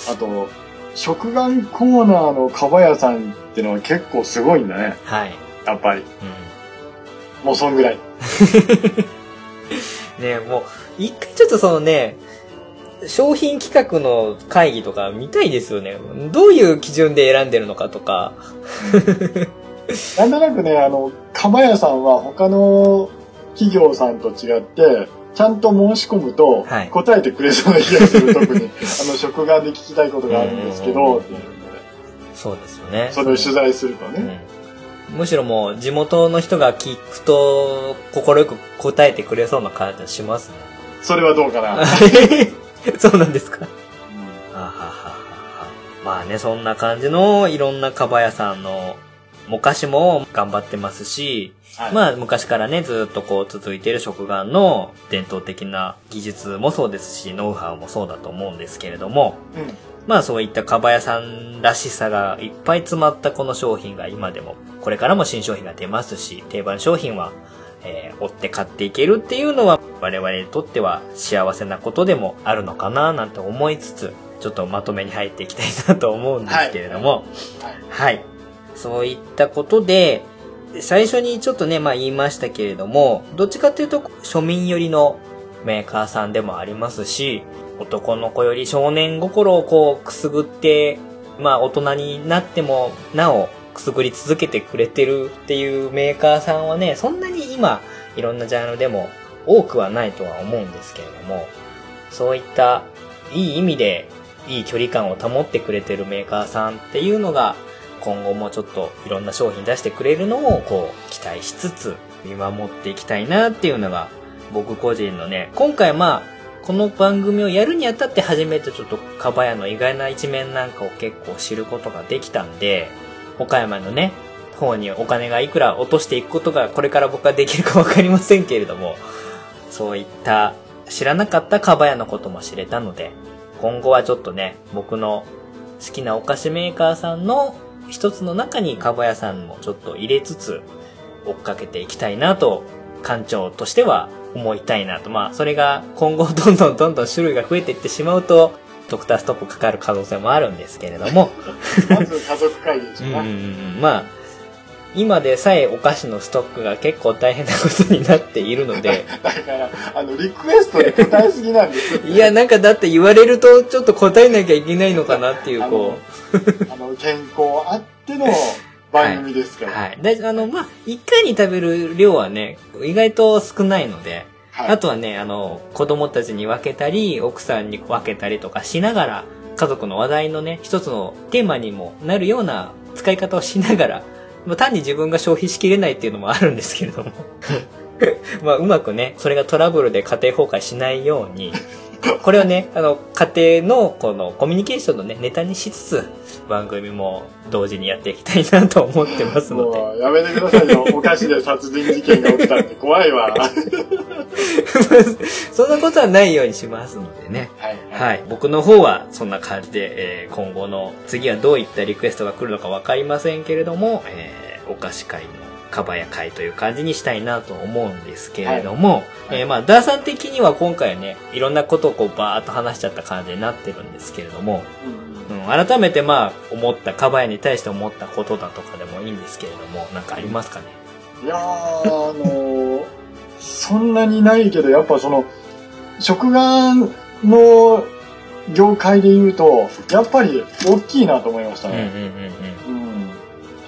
あと、食玩コーナーのかばやさんってのは結構すごいんだね。はい。やっぱり。うもうそんぐらい。ん。(laughs) ねもう、一回ちょっとそのね、商品企画の会議とか見たいですよね。どういう基準で選んでるのかとか。なんとなくね、あの、かばやさんは他の企業さんと違って、ちゃんと申し込むとはい、答えてくれそうな気がする、(laughs) 特に。あの、職場で聞きたいことがあるんですけうんど、っていうのでそうですよね。それを取材するとね。うんむしろもう地元の人が聞くと、快く答えてくれそうな感じがしますね。それはどうかな？(laughs) そうなんですか？うんはははははまあね、そんな感じのいろんなカバ屋さんの、お菓子も頑張ってますし、はい。まあ昔からね、ずっとこう続いている食玩の伝統的な技術もそうですし、ノウハウもそうだと思うんですけれども、うん。まあそういったカバ屋さんらしさがいっぱい詰まったこの商品が今でも、これからも新商品が出ますし、定番商品は、えー追って買っていけるっていうのは我々にとっては幸せなことでもあるのかななんて思いつつ、ちょっとまとめに入っていきたいなと思うんですけれども、はい。はい。そういったことで、最初にちょっとね、まあ言いましたけれども、どっちかっていうと庶民寄りのメーカーさんでもありますし、男の子より少年心をこうくすぐって、まあ大人になってもなおくすぐり続けてくれてるっていうメーカーさんはね、そんなに今いろんなジャンルでも多くはないとは思うんですけれども、そういったいい意味でいい距離感を保ってくれてるメーカーさんっていうのが今後もちょっといろんな商品出してくれるのをこう期待しつつ見守っていきたいなっていうのが僕個人のね、今回まあこの番組をやるにあたって初めてちょっとカバヤの意外な一面なんかを結構知ることができたんで、岡山のね、方にお金がいくら落としていくことがこれから僕はできるかわかりませんけれども、そういった知らなかったカバヤのことも知れたので、今後はちょっとね、僕の好きなお菓子メーカーさんの一つの中にカバヤさんもちょっと入れつつ追っかけていきたいなと、館長としては思いたいなと。まあ、それが今後どんどんどんどん種類が増えていってしまうと、ドクターストップかかる可能性もあるんですけれども、まず家族会議でしょうな。うんうんうんまあ、今でさえお菓子のストックが結構大変なことになっているので、だから、あの、リクエストで答えすぎなんですよ。いや、なんかだって言われるとちょっと答えなきゃいけないのかなっていう、こあの、健康あっての番組ですかう。ら。はい。で、あの、まあ、一回に食べる量はね、意外と少ないので、はいあとはね、あの、子供たちに分けたり、奥さんに分けたりとかしながら、家族の話題のね、一つのテーマにもなるような使い方をしながら、まあ、単に自分が消費しきれないっていうのもあるんですけれども。(laughs) まあ、うまくね、それがトラブルで家庭崩壊しないように、これをね、あの、家庭のこのコミュニケーションのね、ネタにしつつ、番組も同時にやっていきたいなと思ってますので。も (laughs) う、やめてくださいよ。お菓子で殺人事件が起きたって怖いわ。はい。そんなことはないようにしますのでね。はい。僕の方はそんな感じで、えー今後の次はどういったリクエストが来るのかわかりませんけれども、えーお菓子会のかばや会という感じにしたいなと思うんですけれども、はいえーまあ、ダーさん的には今回ね、いろんなことをこうバーっと話しちゃった感じになってるんですけれども、うんうん、改めてまあ、思った、かばやに対して思ったことだとかでもいいんですけれども、なんかありますかね？いやー、あのーそんなにないけど、やっぱその、食玩の業界で言うと、やっぱり大きいなと思いましたうんうんうんね。うん。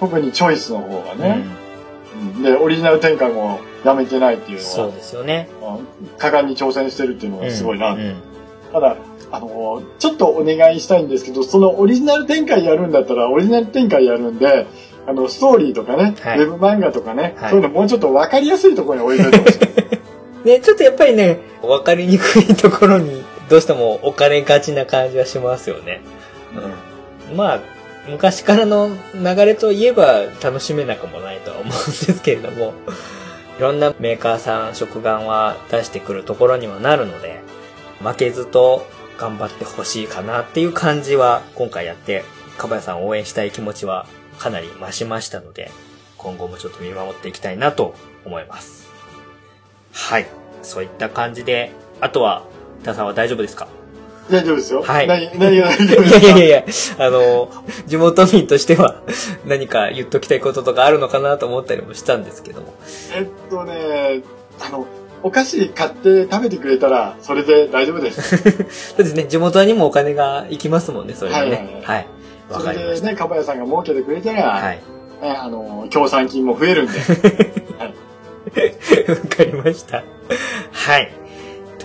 特にチョイスの方がうん。ね。うんで、オリジナル展開もやめてないっていううん、のそうは、ですよね。うん果敢に挑戦してるっていうのがすごいな。うんうんただ、あのーちょっとお願いしたいんですけど、そのオリジナル展開やるんだったら、オリジナル展開やるんで、あの、ストーリーとかね、はいウェブ漫画とかね、はいそういうのもうちょっと分かりやすいところに置いといてほしい。(laughs) ね、ちょっとやっぱりね、わかりにくいところに、どうしても置かれがちな感じはしますよね。うん。まあ、昔からの流れといえば楽しめなくもないとは思うんですけれども、いろんなメーカーさん、食玩は出してくるところにはなるので、負けずと頑張ってほしいかなっていう感じは、今回やって、かばやさんを応援したい気持ちはかなり増しましたので、今後もちょっと見守っていきたいなと思います。はい。そういった感じで、あとは、田さんは大丈夫ですか？大丈夫ですよ。はい何、何が大丈夫いですか？(laughs) やいやいやいや、あの、地元民としては (laughs) 何か言っときたいこととかあるのかなと思ったりもしたんですけども。えっとね、あの、お菓子買って食べてくれたら、それで大丈夫です。(laughs) そうですね、地元にもお金が行きますもんね、それでね。ははい。わ、そかりました。れでね、かばやさんが儲けてくれたら、はい。ね、あの、協賛金も増えるんで。わかりました。はい。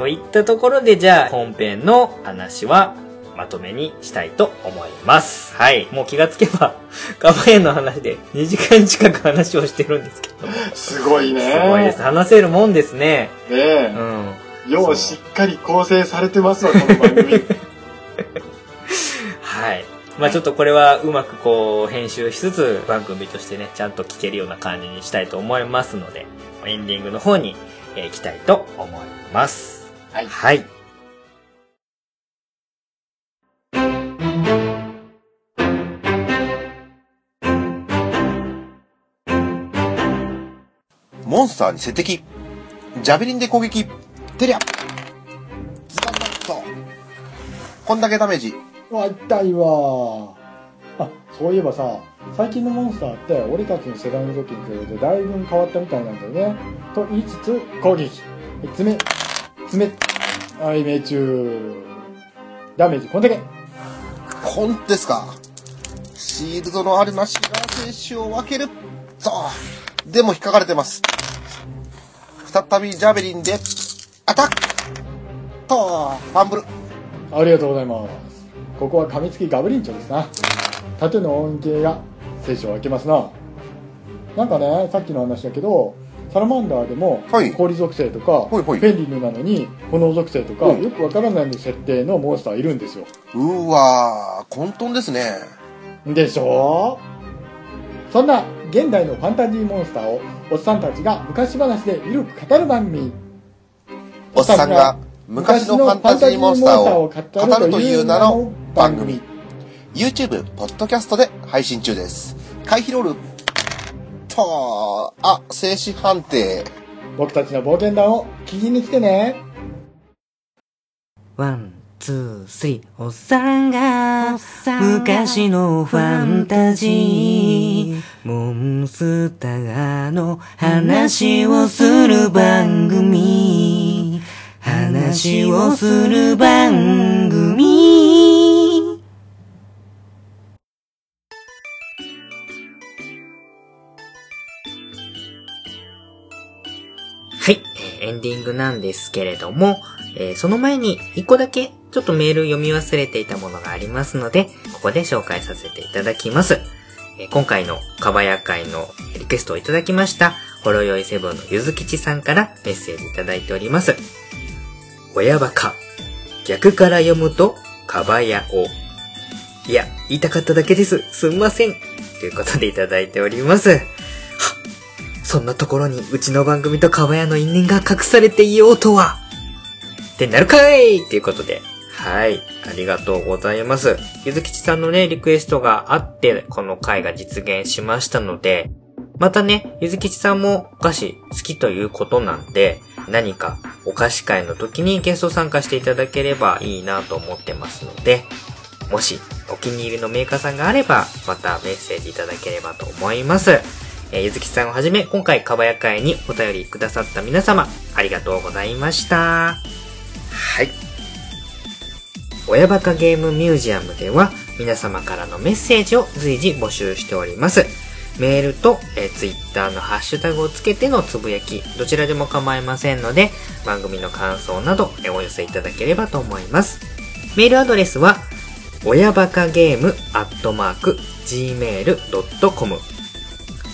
といったところで、じゃあ本編の話はまとめにしたいと思います。はい。もう気がつけば、カバエの話で2時間近く話をしてるんですけど。すごいね。すごいです。話せるもんですね。ねえう。ん。ようしっかり構成されてますわ、この番組。(laughs) はい。まあちょっとこれはうまくこう編集しつつ番組としてね、ちゃんと聞けるような感じにしたいと思いますので、エンディングの方にえー行きたいと思います。はいはい。モンスターに接敵。ジャベリンで攻撃。テリア。ズバッと。こんだけダメージ。わ、痛いわ。あ、そういえばさ、最近のモンスターって俺たちの世代の時に比べてだいぶ変わったみたいなんだよね。と言いつつ、攻撃。爪、爪、はい、命中。ダメージこんだけ。こんですか。シールドのあるなしが選手を分ける。そう。でも引っかかれてます。再びジャベリンで、アタックと、ファンブル。ありがとうございます。ここは噛みつきガブリンチョですな。縦の恩恵が聖書を開けますな。なんかね、さっきの話だけど、サラマンダーでもはい氷属性とか、はいはいフェンリルなのに炎属性とか、うんよくわからない設定のモンスターいるんですよ。うーわー、混沌ですね。でしょ？そんな現代のファンタジーモンスターをおっさんたちが昔話でゆるく語る番組。おっさんが昔のファンタジーモンスターを語るという名の番組。YouTube、ポッドキャストで配信中です。回避ロール。と、あ、静止判定。僕たちの冒険談を聞きに来てね。ワン、ツー、スリー、おっさんが、昔のファンタジー、モンスターの話をする番組、話をする番組。はい、えーエンディングなんですけれども、えーその前に一個だけちょっとメール読み忘れていたものがありますので、ここで紹介させていただきます。えー今回のかばや会のリクエストをいただきました、ほろよいセブンのゆずきちさんからメッセージいただいております。親バカ。逆から読むと、かばやを。いや、言いたかっただけです。すんません。ということでいただいております。そんなところにうちの番組とかばやの因縁が隠されていようとは。ってなるかいということで。はい。ありがとうございます。ゆずきちさんのね、リクエストがあって、この回が実現しましたので、またね、ゆずきちさんもお菓子好きということなんで、何かお菓子会の時にゲスト参加していただければいいなと思ってますので、もしお気に入りのメーカーさんがあれば、またメッセージいただければと思います。えーゆずきさんをはじめ、今回、かばや会にお便りくださった皆様、ありがとうございました。はい。親バカゲームミュージアムでは、皆様からのメッセージを随時募集しております。メールと、えー、ツイッターのハッシュタグをつけてのつぶやき、どちらでも構いませんので、番組の感想など、えーお寄せいただければと思います。メールアドレスは、親バカゲームアットマーク gmail.com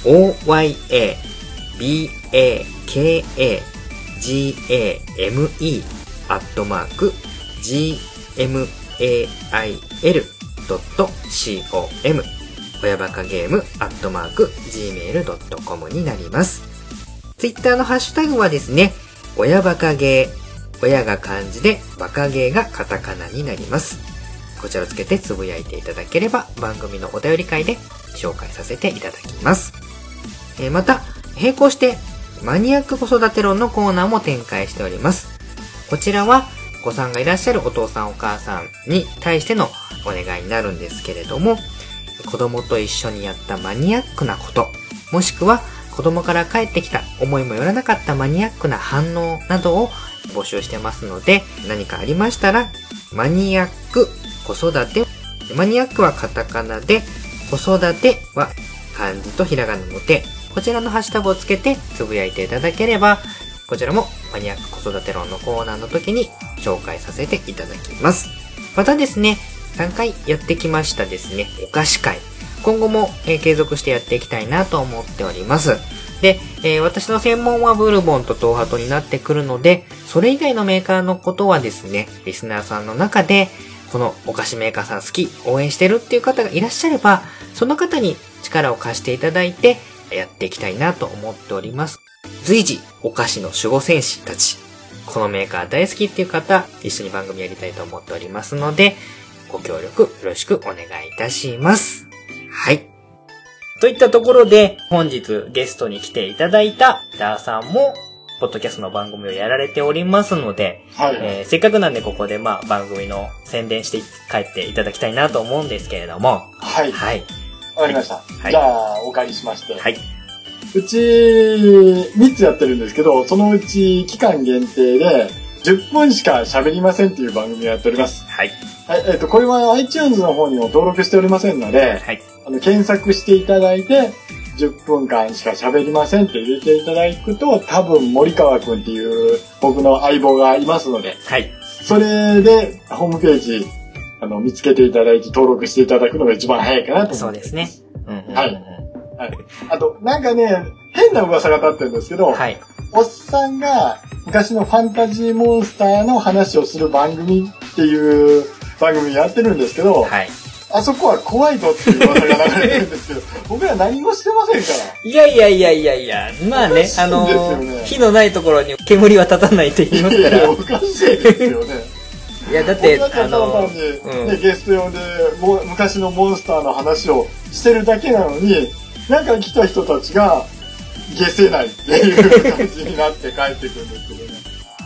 oyabakagame アットマーク gmail.com 親バカゲームアットマーク gmail.com になります。ツイッターのハッシュタグはですね、親バカゲー、親が漢字でバカゲーがカタカナになります。こちらをつけてつぶやいていただければ番組のお便り会で紹介させていただきます。えまた、並行してマニアック子育て論のコーナーも展開しております。こちらはお子さんがいらっしゃるお父さんお母さんに対してのお願いになるんですけれども、子供と一緒にやったマニアックなこと、もしくは子供から返ってきた思いもよらなかったマニアックな反応などを募集してますので、何かありましたら、マニアック子育て、マニアックはカタカナで、子育ては漢字とひらがなので、こちらのハッシュタグをつけてつぶやいていただければ、こちらもマニアック子育て論のコーナーの時に紹介させていただきます。またですね、3回やってきましたですね、お菓子会。今後も、えー継続してやっていきたいなと思っております。で、えー私の専門はブルボンと東ハトになってくるので、それ以外のメーカーのことはですね、リスナーさんの中で、このお菓子メーカーさん好き、応援してるっていう方がいらっしゃれば、その方に力を貸していただいて、やっていきたいなと思っております。随時、お菓子の守護戦士たち、このメーカー大好きっていう方、一緒に番組やりたいと思っておりますので、ご協力よろしくお願いいたします。はい。といったところで、本日ゲストに来ていただいたダーさんも、ポッドキャストの番組をやられておりますので、はい。えーせっかくなんでここでまあ番組の宣伝して帰っていただきたいなと思うんですけれども、はい。はい。わかりました。いじゃあ、お借りしまして。はい。うち、3つやってるんですけど、そのうち期間限定で、10分しか喋りませんっていう番組をやっております。はい。はい、えっ、と、これは iTunes の方にも登録しておりませんので、はい。あの、検索していただいて、10分間しか喋りませんって入れていただくと、多分森川くんっていう僕の相棒がいますので、はい。それでホームページ、あの、見つけていただいて登録していただくのが一番早いかなと。そうですね。うんうんうんうん。はいあと、なんかね、変な噂が立ってるんですけど、はい。おっさんが昔のファンタジーモンスターの話をする番組っていう番組やってるんですけど、はい。あそこは怖いぞっていう噂が流れてるんですけど、(laughs) 僕ら何もしてませんから。いやいやいやいやいや、まあね、あの火のないところに煙は立たないって言いますから。いやいや、おかしいですよね。いや、だって、あの、ただ単に、うんねゲスト呼んでもう昔のモンスターの話をしてるだけなのに、なんか来た人たちが、消せないっていう感じになって帰ってくるんですけどね。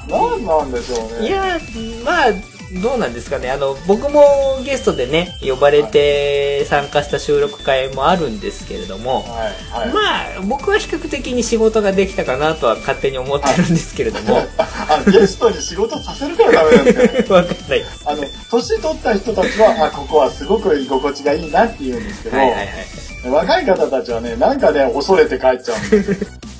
何なんでしょうね。いや、まあ、どうなんですかね。あの、僕もゲストでね、呼ばれて参加した収録会もあるんですけれども、はい、はい。まあ、僕は比較的に仕事ができたかなとは勝手に思ってるんですけれども、わあゲストに仕事させるからダメなんですかね。(laughs) かんないです。あの、年取った人たちは、あ、ここはすごく居心地がいいなって言うんですけど、はいはいはい。若い方たちはね、なんかね、恐れて帰っちゃうんです (laughs)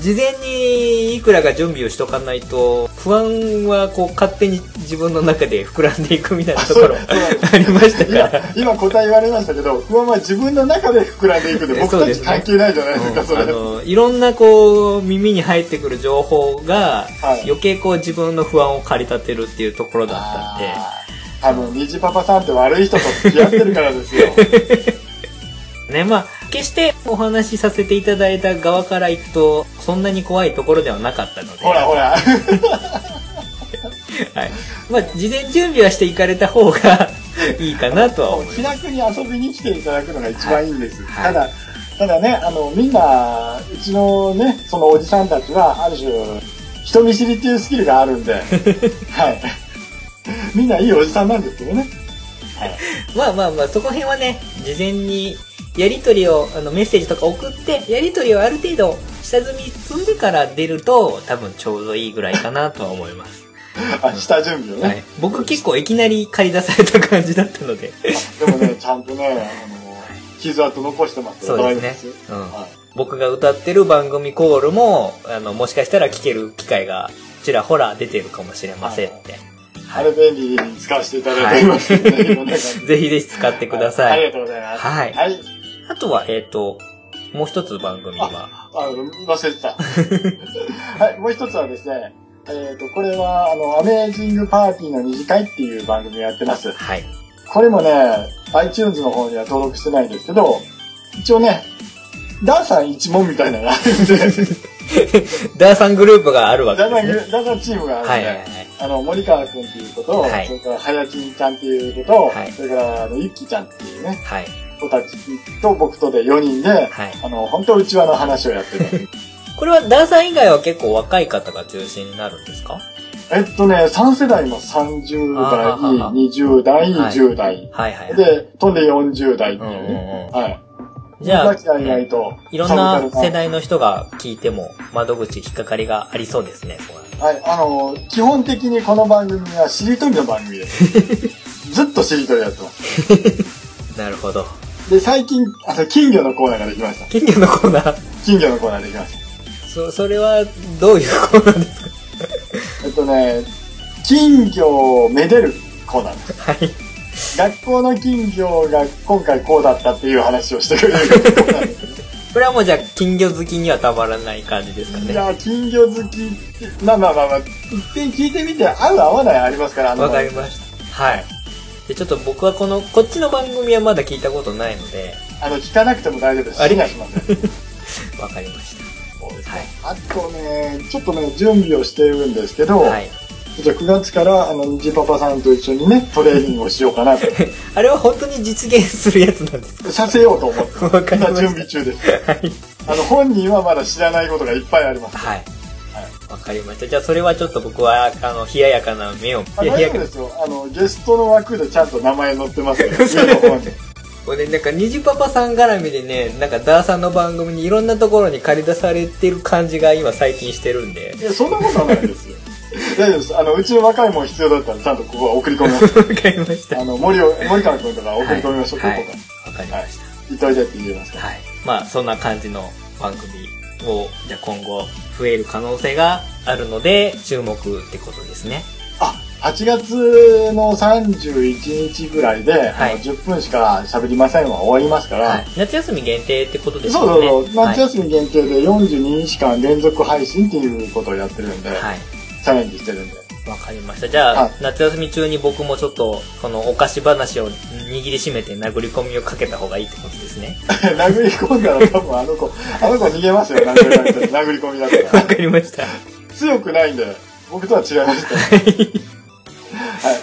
事前にいくらか準備をしとかないと、不安はこう勝手に自分の中で膨らんでいくみたいなところありましたから。今、今答え言われましたけど、不安は自分の中で膨らんでいくんで、僕たち関係ないじゃないですか、それ。あのいろんなこう耳に入ってくる情報が、はい余計こう自分の不安を駆り立てるっていうところだったんで多分、虹パパさんって悪い人と付き合ってるからですよ。(laughs) ねまあ決してお話しさせていただいた側から行くとそんなに怖いところではなかったのでほらほら。(laughs) はい、まあ事前準備はしていかれた方が (laughs) いいかなとは思います気楽に遊びに来ていただくのが一番いいんです。はいただ、ただね、あの、みんな、うちのね、そのおじさんたちは、ある種、人見知りっていうスキルがあるんで、(laughs) はい。みんないいおじさんなんですけどね。はい。まあまあまあそこら辺はね事前にやり取りをあのメッセージとか送ってやり取りをある程度下積み積んでから出ると多分ちょうどいいぐらいかなとは思います。(laughs) あ、下準備をね。はい、僕結構いきなり借り出された感じだったので。でもね、(laughs) ちゃんとね、あの、傷跡残してますよ。そうですね。うん。はい。僕が歌ってる番組コールもあのもしかしたら聞ける機会がちらほら出てるかもしれませんって、あれ便利に使わせていただいてますので、い。(laughs) ぜひぜひ使ってください、ありがとうございます。はい。はい。あとはえっ、ともう一つ番組は。あの、忘れてた。(laughs) はい、もう一つはですね、えっ、と、これは、あの、アメージングパーティーの二次会っていう番組をやってます。はい。これもね、iTunes の方には登録してないんですけど、一応ね、ダーさん一問みたいなのがあるんで、(laughs) ダーさんグループがあるわけダーさん、ですねダーさんチームがあるんで、はいはいはい。あの、森川くんっていうことと、はい。それから、はやちんちゃんっていうことと、はい。それから、あの、ゆっきちゃんっていうね、はい子たちと僕とで4人で、はいあの、本当内輪の話をやってる。(laughs) これはダーさん以外は結構若い方が中心になるんですか？えっとね、3世代の30代、あはは20代、はい10代。はいはいはい。で、飛んで40代っていううんうんね。うんはい。じゃあ、昔がいないと。いろんな世代の人が聞いても窓口引っかかりがありそうですね。はい、あの、基本的にこの番組はしりとりの番組です。(laughs) ずっとしりとりやってます。(laughs) なるほど。で、最近、あの、金魚のコーナーができました。金魚のコーナー。金魚のコーナーできましそ、それは、どういうコーナーですか？(laughs) えっとね、金魚をめでるコーナーです。はい。学校の金魚が今回こうだったっていう話をしてくれるコーナーです。これはもうじゃあ、金魚好きにはたまらない感じですかね。いや、金魚好きって、まあまあまあまあ、一遍聞いてみて、合う合わないありますから、あのわかりました。はい。で、ちょっと僕はこの、こっちの番組はまだ聞いたことないので、あの、聞かなくても大丈夫です。ありシェアします。(laughs) わかりましはいあとね、ちょっとね、準備をしているんですけど、た。はい。じゃあ9月から、あの、虹パパさんと一緒にね、トレーニングをしようかなと、(laughs) あれは本当に実現するやつなんですか？させようと思って、(laughs) 今準備中です。はい。あの、本人はまだ知らないことがいっぱいあります。はい。わかりました。じゃあそれはちょっと僕は、あの、冷ややかな目を、あ大丈夫ですよ。あの、ゲストの枠でちゃんと名前載ってますよ。(laughs) これなんか、虹パパさん絡みでね、なんか、ダーさんの番組にいろんなところに借り出されてる感じが今最近してるんで。いや、そんなことはないですよ。大丈夫です。あの、うちの若いもん必要だったら、ちゃんとここは送り込みます。(laughs) わかりました。あの、森を、森川君とか送り込みましょう、はいここかわかりました。言っといてって言いますか？ら。はい。まあ、そんな感じの番組を、じゃあ今後増える可能性があるので、注目ってことですね。あ、8月の31日ぐらいで、はいあの10分しか喋りませんは終わりますから、はい。夏休み限定ってことですそうよね。そうそう、夏はい。休み限定で42日間連続配信っていうことをやってるんで、はい。チャレンジしてるんで。わかりました。じゃあ、はい夏休み中に僕もちょっと、このお菓子話を握りしめて殴り込みをかけた方がいいってことですね。(laughs) 殴り込んだら多分あの子、(laughs) あの子逃げますよ、殴り込み殴り込みだったら。(laughs) わかりました。強くないんで、僕とは違いました、はい。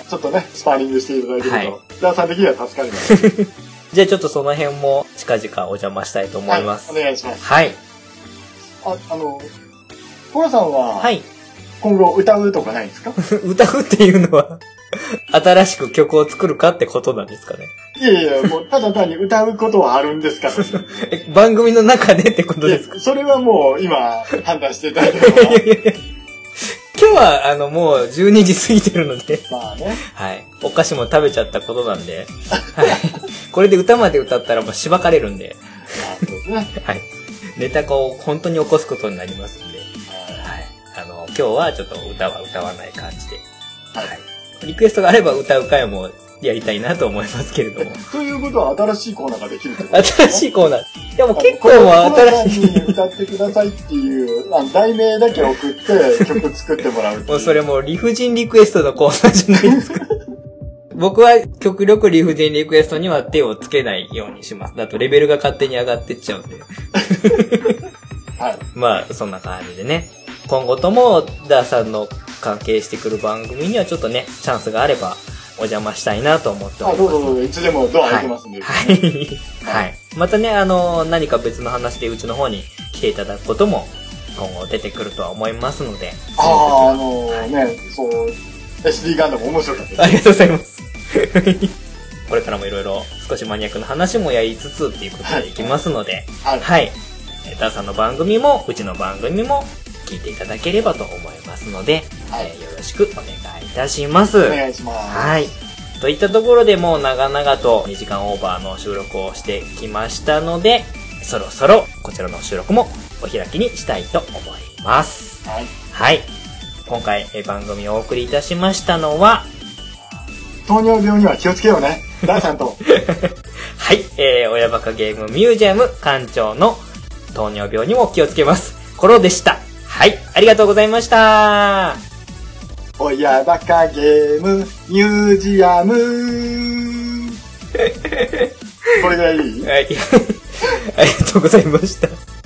ちょっとね、スパーリングしていただけると、はいさん的には助かります。じゃあちょっとその辺も近々お邪魔したいと思います。はい、お願いします。はい。あ、あの、コラさんは、はい。今後歌うとかないんですか？(laughs) 歌うっていうのは、新しく曲を作るかってことなんですかね？いやいや、もう、ただ単に歌うことはあるんですかと。(laughs) え、番組の中でってことですか？それはもう、今、判断していただければ。今日は、あの、もう12時過ぎてるので、まあね。はい。お菓子も食べちゃったことなんで、はい。これで歌まで歌ったらもうしばかれるんで、(laughs) まあ、そうですね。はい。ネタを本当に起こすことになりますんで、日はちょっと歌は歌わない感じで、はいはい。リクエストがあれば歌う回もやりたいなと思いますけれども。ということは、新しいコーナーができるってこと新しいコーナー。でも結構あのもうコロナ新しい。に歌ってくださいっていう、あの題名だけ送って曲作ってもらうう。もうそれもう理不尽リクエストのコーナーじゃないですか。(laughs) 僕は極力理不尽リクエストには手をつけないようにします。だとレベルが勝手に上がってっちゃうんで。はい。(laughs) まあ、そんな感じでね。今後とも、ダーさんの関係してくる番組にはちょっとね、チャンスがあれば、お邪魔したいなと思っておあ、ります。どうぞどうぞ、いつでもドア開いてますんで。はい。はい。またね、あの、何か別の話でうちの方に来ていただくことも、今後出てくるとは思いますので。ああ、あのはいね、そう、SD ガンダム面白かったです。ありがとうございます。(laughs) これからもいろいろ少しマニアックな話もやりつつっていうことでいきますので、はい。はい。えーダーさんの番組も、うちの番組も聞いていただければと思いますので、はいえーよろしくお願いいたします。お願いします。はい。といったところでもう長々と2時間オーバーの収録をしてきましたので、そろそろこちらの収録もお開きにしたいと思います。はい。はい。今回えー番組をお送りいたしましたのは、糖尿病には気をつけようね。(laughs) ダーさんと。(laughs) はい、えー、親バカゲームミュージアム館長の糖尿病にも気をつけます。コロでした。はい、ありがとうございました。親バカゲームミュージアム。(laughs) これぐらいいい？はい、(laughs) ありがとうございました。